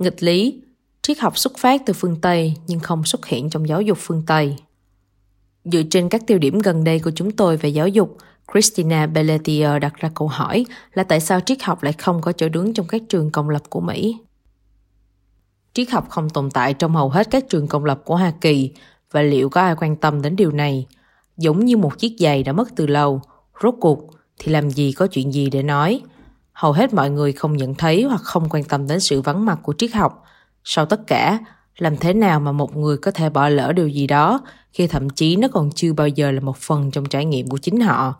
Nghịch lý, triết học xuất phát từ phương Tây nhưng không xuất hiện trong giáo dục phương Tây. Dựa trên các tiêu điểm gần đây của chúng tôi về giáo dục, Christina Belletier đặt ra câu hỏi là tại sao triết học lại không có chỗ đứng trong các trường công lập của Mỹ. Triết học không tồn tại trong hầu hết các trường công lập của Hoa Kỳ và liệu có ai quan tâm đến điều này? Giống như một chiếc giày đã mất từ lâu, rốt cuộc thì làm gì có chuyện gì để nói? Hầu hết mọi người không nhận thấy hoặc không quan tâm đến sự vắng mặt của triết học. Sau tất cả, làm thế nào mà một người có thể bỏ lỡ điều gì đó khi thậm chí nó còn chưa bao giờ là một phần trong trải nghiệm của chính họ?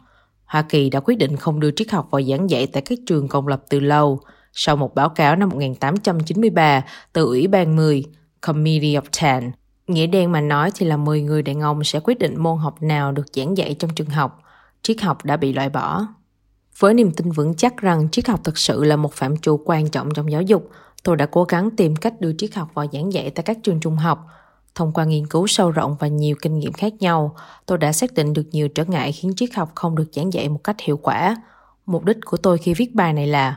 Hoa Kỳ đã quyết định không đưa triết học vào giảng dạy tại các trường công lập từ lâu, sau một báo cáo năm 1893 từ Ủy ban 10, Committee of Ten. Nghĩa đen mà nói thì là 10 người đàn ông sẽ quyết định môn học nào được giảng dạy trong trường học. Triết học đã bị loại bỏ. Với niềm tin vững chắc rằng triết học thực sự là một phạm trù quan trọng trong giáo dục, tôi đã cố gắng tìm cách đưa triết học vào giảng dạy tại các trường trung học. Thông qua nghiên cứu sâu rộng và nhiều kinh nghiệm khác nhau, tôi đã xác định được nhiều trở ngại khiến triết học không được giảng dạy một cách hiệu quả. Mục đích của tôi khi viết bài này là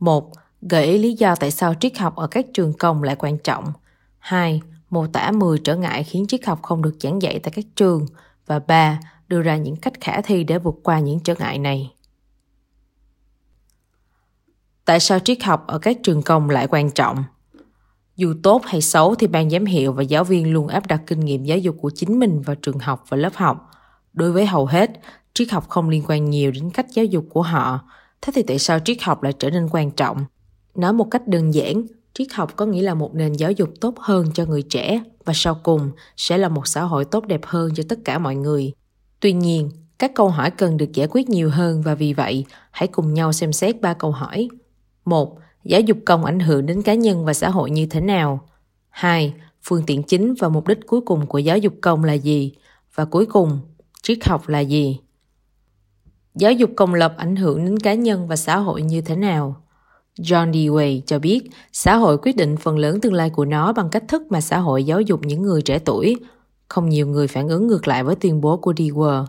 một Gợi ý lý do tại sao triết học ở các trường công lại quan trọng. 2. Mô tả 10 trở ngại khiến triết học không được giảng dạy tại các trường. Và 3. Đưa ra những cách khả thi để vượt qua những trở ngại này. Tại sao triết học ở các trường công lại quan trọng? Dù tốt hay xấu thì ban giám hiệu và giáo viên luôn áp đặt kinh nghiệm giáo dục của chính mình vào trường học và lớp học. Đối với hầu hết, triết học không liên quan nhiều đến cách giáo dục của họ. Thế thì tại sao triết học lại trở nên quan trọng? Nói một cách đơn giản, triết học có nghĩa là một nền giáo dục tốt hơn cho người trẻ và sau cùng sẽ là một xã hội tốt đẹp hơn cho tất cả mọi người. Tuy nhiên, các câu hỏi cần được giải quyết nhiều hơn và vì vậy, hãy cùng nhau xem xét ba câu hỏi một Giáo dục công ảnh hưởng đến cá nhân và xã hội như thế nào? 2. Phương tiện chính và mục đích cuối cùng của giáo dục công là gì? Và cuối cùng, triết học là gì? Giáo dục công lập ảnh hưởng đến cá nhân và xã hội như thế nào? John Dewey cho biết xã hội quyết định phần lớn tương lai của nó bằng cách thức mà xã hội giáo dục những người trẻ tuổi. Không nhiều người phản ứng ngược lại với tuyên bố của Dewey.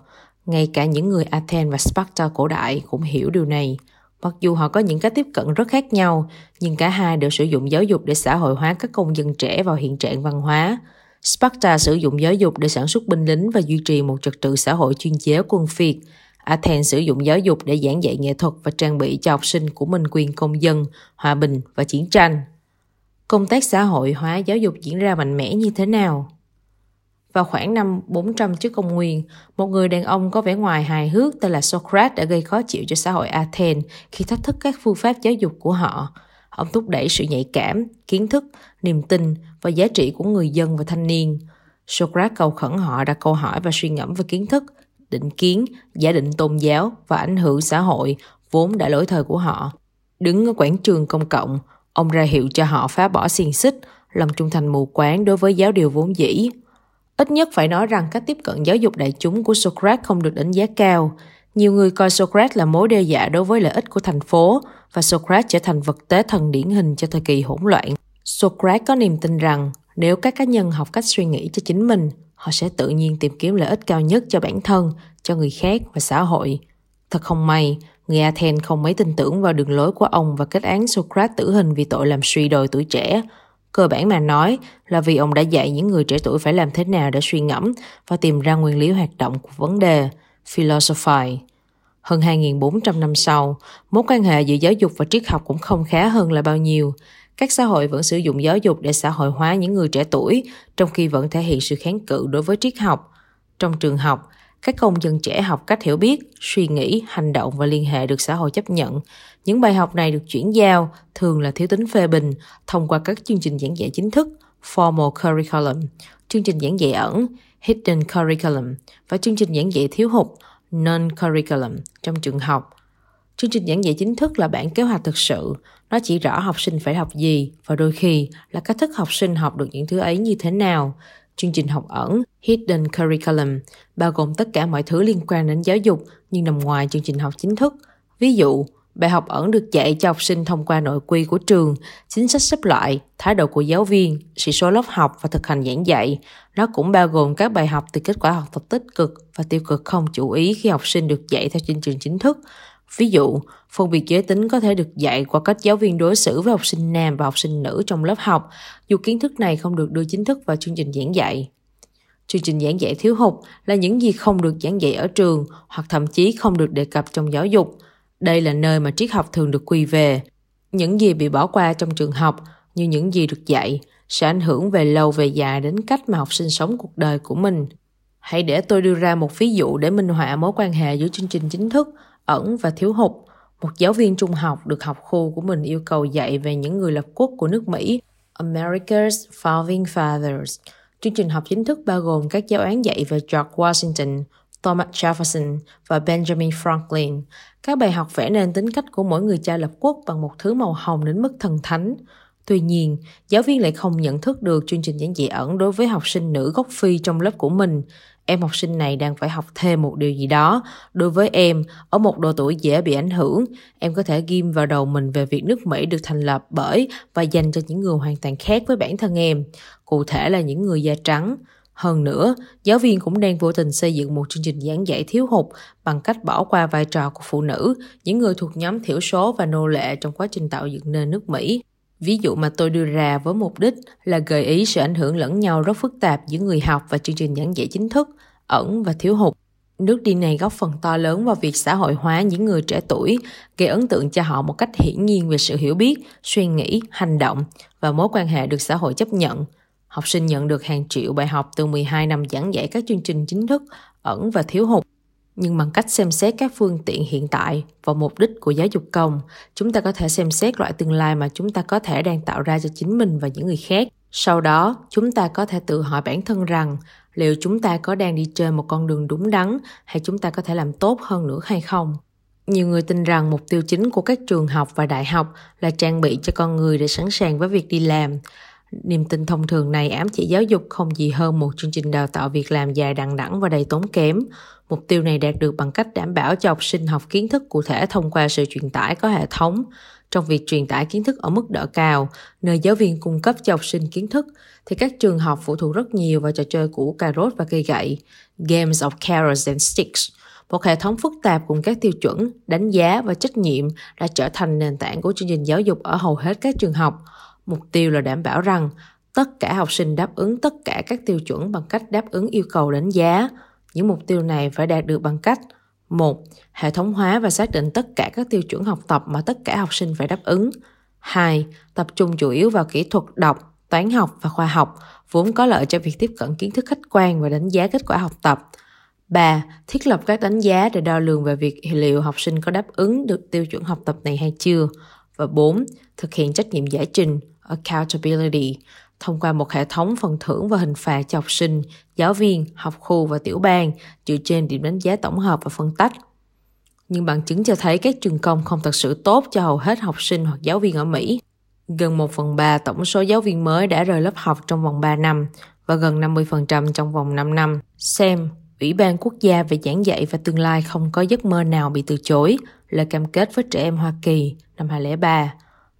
Ngay cả những người Athens và Sparta cổ đại cũng hiểu điều này. Mặc dù họ có những cách tiếp cận rất khác nhau, nhưng cả hai đều sử dụng giáo dục để xã hội hóa các công dân trẻ vào hiện trạng văn hóa. Sparta sử dụng giáo dục để sản xuất binh lính và duy trì một trật tự xã hội chuyên chế quân phiệt. Athens sử dụng giáo dục để giảng dạy nghệ thuật và trang bị cho học sinh của mình quyền công dân, hòa bình và chiến tranh. Công tác xã hội hóa giáo dục diễn ra mạnh mẽ như thế nào? Vào khoảng năm 400 trước công nguyên, một người đàn ông có vẻ ngoài hài hước tên là Socrates đã gây khó chịu cho xã hội Athens khi thách thức các phương pháp giáo dục của họ. Ông thúc đẩy sự nhạy cảm, kiến thức, niềm tin và giá trị của người dân và thanh niên. Socrates cầu khẩn họ đặt câu hỏi và suy ngẫm về kiến thức, định kiến, giả định tôn giáo và ảnh hưởng xã hội vốn đã lỗi thời của họ. Đứng ở quảng trường công cộng, ông ra hiệu cho họ phá bỏ xiềng xích, lòng trung thành mù quáng đối với giáo điều vốn dĩ. Ít nhất phải nói rằng cách tiếp cận giáo dục đại chúng của Socrates không được đánh giá cao. Nhiều người coi Socrates là mối đe dọa đối với lợi ích của thành phố và Socrates trở thành vật tế thần điển hình cho thời kỳ hỗn loạn. Socrates có niềm tin rằng nếu các cá nhân học cách suy nghĩ cho chính mình, họ sẽ tự nhiên tìm kiếm lợi ích cao nhất cho bản thân, cho người khác và xã hội. Thật không may, người Athens không mấy tin tưởng vào đường lối của ông và kết án Socrates tử hình vì tội làm suy đồi tuổi trẻ. Cơ bản mà nói là vì ông đã dạy những người trẻ tuổi phải làm thế nào để suy ngẫm và tìm ra nguyên lý hoạt động của vấn đề, philosophy. Hơn 2.400 năm sau, mối quan hệ giữa giáo dục và triết học cũng không khá hơn là bao nhiêu. Các xã hội vẫn sử dụng giáo dục để xã hội hóa những người trẻ tuổi, trong khi vẫn thể hiện sự kháng cự đối với triết học. Trong trường học, các công dân trẻ học cách hiểu biết, suy nghĩ, hành động và liên hệ được xã hội chấp nhận. Những bài học này được chuyển giao, thường là thiếu tính phê bình, thông qua các chương trình giảng dạy chính thức, formal curriculum, chương trình giảng dạy ẩn, hidden curriculum và chương trình giảng dạy thiếu hụt, non-curriculum trong trường học. Chương trình giảng dạy chính thức là bản kế hoạch thực sự, nó chỉ rõ học sinh phải học gì và đôi khi là cách thức học sinh học được những thứ ấy như thế nào. Chương trình học ẩn, hidden curriculum, bao gồm tất cả mọi thứ liên quan đến giáo dục nhưng nằm ngoài chương trình học chính thức. Ví dụ, bài học ẩn được dạy cho học sinh thông qua nội quy của trường, chính sách xếp loại, thái độ của giáo viên, sĩ số lớp học và thực hành giảng dạy. Nó cũng bao gồm các bài học từ kết quả học tập tích cực và tiêu cực không chủ ý khi học sinh được dạy theo chương trình chính thức. Ví dụ, Phân biệt giới tính có thể được dạy qua cách giáo viên đối xử với học sinh nam và học sinh nữ trong lớp học, dù kiến thức này không được đưa chính thức vào chương trình giảng dạy. Chương trình giảng dạy thiếu hụt là những gì không được giảng dạy ở trường hoặc thậm chí không được đề cập trong giáo dục. Đây là nơi mà triết học thường được quy về. Những gì bị bỏ qua trong trường học như những gì được dạy sẽ ảnh hưởng về lâu về dài đến cách mà học sinh sống cuộc đời của mình. Hãy để tôi đưa ra một ví dụ để minh họa mối quan hệ giữa chương trình chính thức, ẩn và thiếu hụt. Một giáo viên trung học được học khu của mình yêu cầu dạy về những người lập quốc của nước Mỹ, America's Founding Fathers. Chương trình học chính thức bao gồm các giáo án dạy về George Washington, Thomas Jefferson và Benjamin Franklin. Các bài học vẽ nên tính cách của mỗi người cha lập quốc bằng một thứ màu hồng đến mức thần thánh. Tuy nhiên, giáo viên lại không nhận thức được chương trình giảng dạy ẩn đối với học sinh nữ gốc Phi trong lớp của mình. Em học sinh này đang phải học thêm một điều gì đó. Đối với em, ở một độ tuổi dễ bị ảnh hưởng, em có thể ghim vào đầu mình về việc nước Mỹ được thành lập bởi và dành cho những người hoàn toàn khác với bản thân em, cụ thể là những người da trắng. Hơn nữa, giáo viên cũng đang vô tình xây dựng một chương trình giảng dạy thiếu hụt bằng cách bỏ qua vai trò của phụ nữ, những người thuộc nhóm thiểu số và nô lệ trong quá trình tạo dựng nên nước Mỹ. Ví dụ mà tôi đưa ra với mục đích là gợi ý sự ảnh hưởng lẫn nhau rất phức tạp giữa người học và chương trình giảng dạy chính thức, ẩn và thiếu hụt. Nước đi này góp phần to lớn vào việc xã hội hóa những người trẻ tuổi, gây ấn tượng cho họ một cách hiển nhiên về sự hiểu biết, suy nghĩ, hành động và mối quan hệ được xã hội chấp nhận. Học sinh nhận được hàng triệu bài học từ 12 năm giảng dạy các chương trình chính thức, ẩn và thiếu hụt nhưng bằng cách xem xét các phương tiện hiện tại và mục đích của giáo dục công, chúng ta có thể xem xét loại tương lai mà chúng ta có thể đang tạo ra cho chính mình và những người khác. Sau đó, chúng ta có thể tự hỏi bản thân rằng, liệu chúng ta có đang đi trên một con đường đúng đắn hay chúng ta có thể làm tốt hơn nữa hay không? Nhiều người tin rằng mục tiêu chính của các trường học và đại học là trang bị cho con người để sẵn sàng với việc đi làm niềm tin thông thường này ám chỉ giáo dục không gì hơn một chương trình đào tạo việc làm dài đằng đẵng và đầy tốn kém Mục tiêu này đạt được bằng cách đảm bảo cho học sinh học kiến thức cụ thể thông qua sự truyền tải có hệ thống. Trong việc truyền tải kiến thức ở mức độ cao, nơi giáo viên cung cấp cho học sinh kiến thức, thì các trường học phụ thuộc rất nhiều vào trò chơi của cà rốt và cây gậy, Games of Carrots and Sticks. Một hệ thống phức tạp cùng các tiêu chuẩn, đánh giá và trách nhiệm đã trở thành nền tảng của chương trình giáo dục ở hầu hết các trường học. Mục tiêu là đảm bảo rằng tất cả học sinh đáp ứng tất cả các tiêu chuẩn bằng cách đáp ứng yêu cầu đánh giá, những mục tiêu này phải đạt được bằng cách một Hệ thống hóa và xác định tất cả các tiêu chuẩn học tập mà tất cả học sinh phải đáp ứng. 2. Tập trung chủ yếu vào kỹ thuật đọc, toán học và khoa học, vốn có lợi cho việc tiếp cận kiến thức khách quan và đánh giá kết quả học tập. 3. Thiết lập các đánh giá để đo lường về việc liệu học sinh có đáp ứng được tiêu chuẩn học tập này hay chưa. Và 4. Thực hiện trách nhiệm giải trình, accountability, thông qua một hệ thống phần thưởng và hình phạt cho học sinh, giáo viên, học khu và tiểu bang dựa trên điểm đánh giá tổng hợp và phân tách. Nhưng bằng chứng cho thấy các trường công không thật sự tốt cho hầu hết học sinh hoặc giáo viên ở Mỹ. Gần 1 phần 3 tổng số giáo viên mới đã rời lớp học trong vòng 3 năm và gần 50% trong vòng 5 năm. Xem, Ủy ban Quốc gia về giảng dạy và tương lai không có giấc mơ nào bị từ chối, lời cam kết với trẻ em Hoa Kỳ năm 2003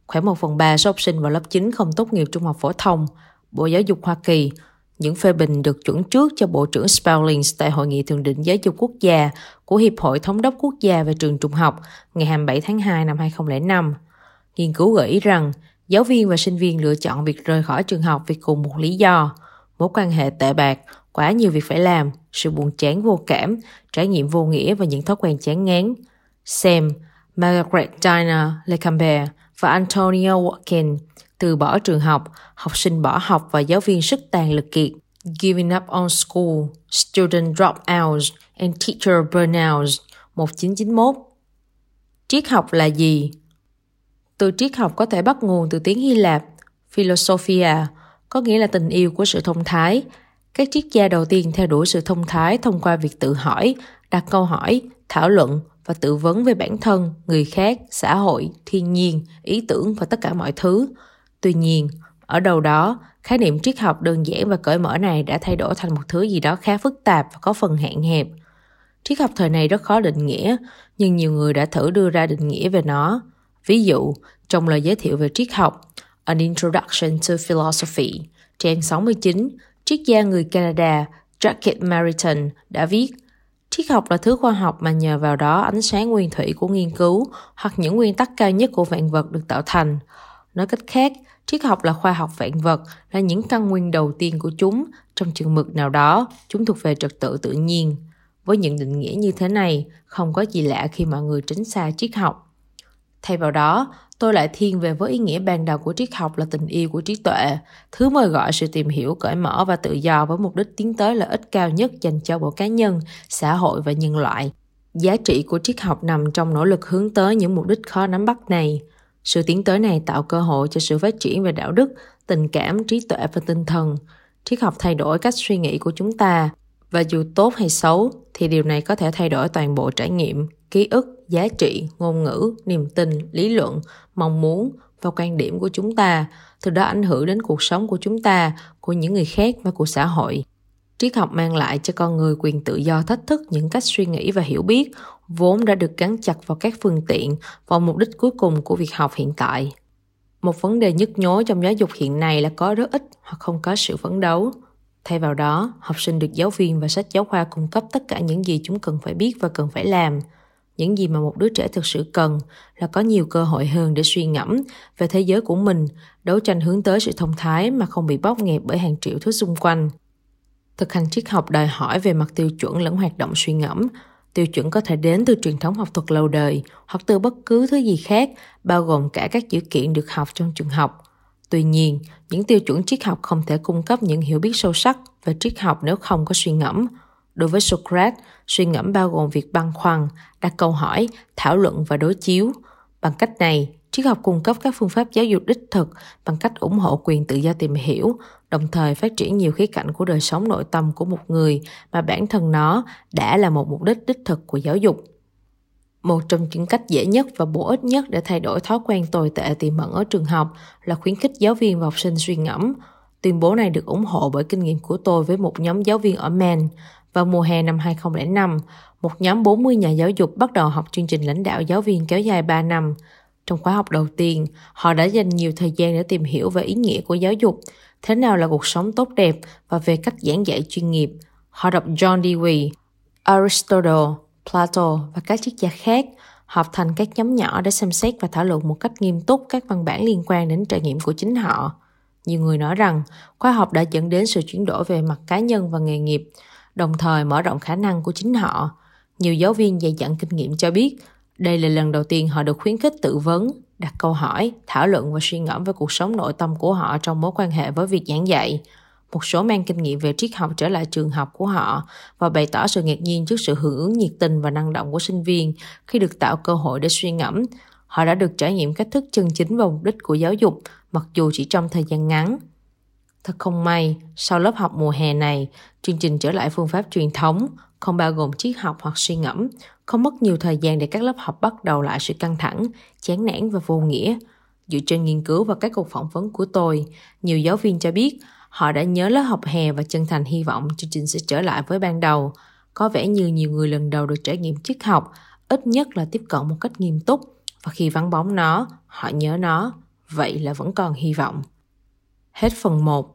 Khoảng 1 phần 3 số học sinh vào lớp 9 không tốt nghiệp trung học phổ thông. Bộ Giáo dục Hoa Kỳ, những phê bình được chuẩn trước cho Bộ trưởng Spellings tại Hội nghị Thượng đỉnh Giáo dục Quốc gia của Hiệp hội Thống đốc Quốc gia về trường trung học ngày 27 tháng 2 năm 2005. Nghiên cứu gợi ý rằng giáo viên và sinh viên lựa chọn việc rời khỏi trường học vì cùng một lý do, mối quan hệ tệ bạc, quá nhiều việc phải làm, sự buồn chán vô cảm, trải nghiệm vô nghĩa và những thói quen chán ngán. Xem Margaret Diner Lecambert và Antonio Watkins từ bỏ trường học, học sinh bỏ học và giáo viên sức tàn lực kiệt. Giving up on school, student dropouts and teacher burnouts 1991. Triết học là gì? Từ triết học có thể bắt nguồn từ tiếng Hy Lạp, philosophia, có nghĩa là tình yêu của sự thông thái. Các triết gia đầu tiên theo đuổi sự thông thái thông qua việc tự hỏi, đặt câu hỏi, thảo luận và tự vấn về bản thân, người khác, xã hội, thiên nhiên, ý tưởng và tất cả mọi thứ. Tuy nhiên, ở đầu đó, khái niệm triết học đơn giản và cởi mở này đã thay đổi thành một thứ gì đó khá phức tạp và có phần hạn hẹp. Triết học thời này rất khó định nghĩa, nhưng nhiều người đã thử đưa ra định nghĩa về nó. Ví dụ, trong lời giới thiệu về triết học, An Introduction to Philosophy, trang 69, triết gia người Canada Jacket Maritain đã viết Triết học là thứ khoa học mà nhờ vào đó ánh sáng nguyên thủy của nghiên cứu hoặc những nguyên tắc cao nhất của vạn vật được tạo thành. Nói cách khác, triết học là khoa học vạn vật, là những căn nguyên đầu tiên của chúng. Trong chừng mực nào đó, chúng thuộc về trật tự tự nhiên. Với những định nghĩa như thế này, không có gì lạ khi mọi người tránh xa triết học. Thay vào đó, tôi lại thiên về với ý nghĩa ban đầu của triết học là tình yêu của trí tuệ, thứ mời gọi sự tìm hiểu cởi mở và tự do với mục đích tiến tới lợi ích cao nhất dành cho mỗi cá nhân, xã hội và nhân loại. Giá trị của triết học nằm trong nỗ lực hướng tới những mục đích khó nắm bắt này. Sự tiến tới này tạo cơ hội cho sự phát triển về đạo đức, tình cảm, trí tuệ và tinh thần. Triết học thay đổi cách suy nghĩ của chúng ta, và dù tốt hay xấu thì điều này có thể thay đổi toàn bộ trải nghiệm, ký ức, giá trị, ngôn ngữ, niềm tin, lý luận, mong muốn và quan điểm của chúng ta, từ đó ảnh hưởng đến cuộc sống của chúng ta, của những người khác và của xã hội. Triết học mang lại cho con người quyền tự do thách thức những cách suy nghĩ và hiểu biết, vốn đã được gắn chặt vào các phương tiện vào mục đích cuối cùng của việc học hiện tại. Một vấn đề nhức nhối trong giáo dục hiện nay là có rất ít hoặc không có sự phấn đấu. Thay vào đó, học sinh được giáo viên và sách giáo khoa cung cấp tất cả những gì chúng cần phải biết và cần phải làm. Những gì mà một đứa trẻ thực sự cần là có nhiều cơ hội hơn để suy ngẫm về thế giới của mình, đấu tranh hướng tới sự thông thái mà không bị bóp nghẹt bởi hàng triệu thứ xung quanh. Thực hành triết học đòi hỏi về mặt tiêu chuẩn lẫn hoạt động suy ngẫm. Tiêu chuẩn có thể đến từ truyền thống học thuật lâu đời hoặc từ bất cứ thứ gì khác, bao gồm cả các dữ kiện được học trong trường học. Tuy nhiên, những tiêu chuẩn triết học không thể cung cấp những hiểu biết sâu sắc về triết học nếu không có suy ngẫm. Đối với Socrates, suy ngẫm bao gồm việc băn khoăn, đặt câu hỏi, thảo luận và đối chiếu. Bằng cách này, triết học cung cấp các phương pháp giáo dục đích thực bằng cách ủng hộ quyền tự do tìm hiểu, đồng thời phát triển nhiều khía cạnh của đời sống nội tâm của một người mà bản thân nó đã là một mục đích đích thực của giáo dục. Một trong những cách dễ nhất và bổ ích nhất để thay đổi thói quen tồi tệ tiềm ẩn ở trường học là khuyến khích giáo viên và học sinh suy ngẫm. Tuyên bố này được ủng hộ bởi kinh nghiệm của tôi với một nhóm giáo viên ở Maine. Vào mùa hè năm 2005, một nhóm 40 nhà giáo dục bắt đầu học chương trình lãnh đạo giáo viên kéo dài 3 năm. Trong khóa học đầu tiên, họ đã dành nhiều thời gian để tìm hiểu về ý nghĩa của giáo dục, thế nào là cuộc sống tốt đẹp và về cách giảng dạy chuyên nghiệp. Họ đọc John Dewey, Aristotle, Plato và các triết gia khác họp thành các nhóm nhỏ để xem xét và thảo luận một cách nghiêm túc các văn bản liên quan đến trải nghiệm của chính họ. Nhiều người nói rằng khóa học đã dẫn đến sự chuyển đổi về mặt cá nhân và nghề nghiệp, đồng thời mở rộng khả năng của chính họ. Nhiều giáo viên dày dặn kinh nghiệm cho biết đây là lần đầu tiên họ được khuyến khích tự vấn, đặt câu hỏi, thảo luận và suy ngẫm về cuộc sống nội tâm của họ trong mối quan hệ với việc giảng dạy một số mang kinh nghiệm về triết học trở lại trường học của họ và bày tỏ sự ngạc nhiên trước sự hưởng ứng nhiệt tình và năng động của sinh viên khi được tạo cơ hội để suy ngẫm. Họ đã được trải nghiệm cách thức chân chính và mục đích của giáo dục, mặc dù chỉ trong thời gian ngắn. Thật không may, sau lớp học mùa hè này, chương trình trở lại phương pháp truyền thống, không bao gồm triết học hoặc suy ngẫm, không mất nhiều thời gian để các lớp học bắt đầu lại sự căng thẳng, chán nản và vô nghĩa. Dựa trên nghiên cứu và các cuộc phỏng vấn của tôi, nhiều giáo viên cho biết Họ đã nhớ lớp học hè và chân thành hy vọng chương trình sẽ trở lại với ban đầu. Có vẻ như nhiều người lần đầu được trải nghiệm triết học, ít nhất là tiếp cận một cách nghiêm túc và khi vắng bóng nó, họ nhớ nó, vậy là vẫn còn hy vọng. Hết phần 1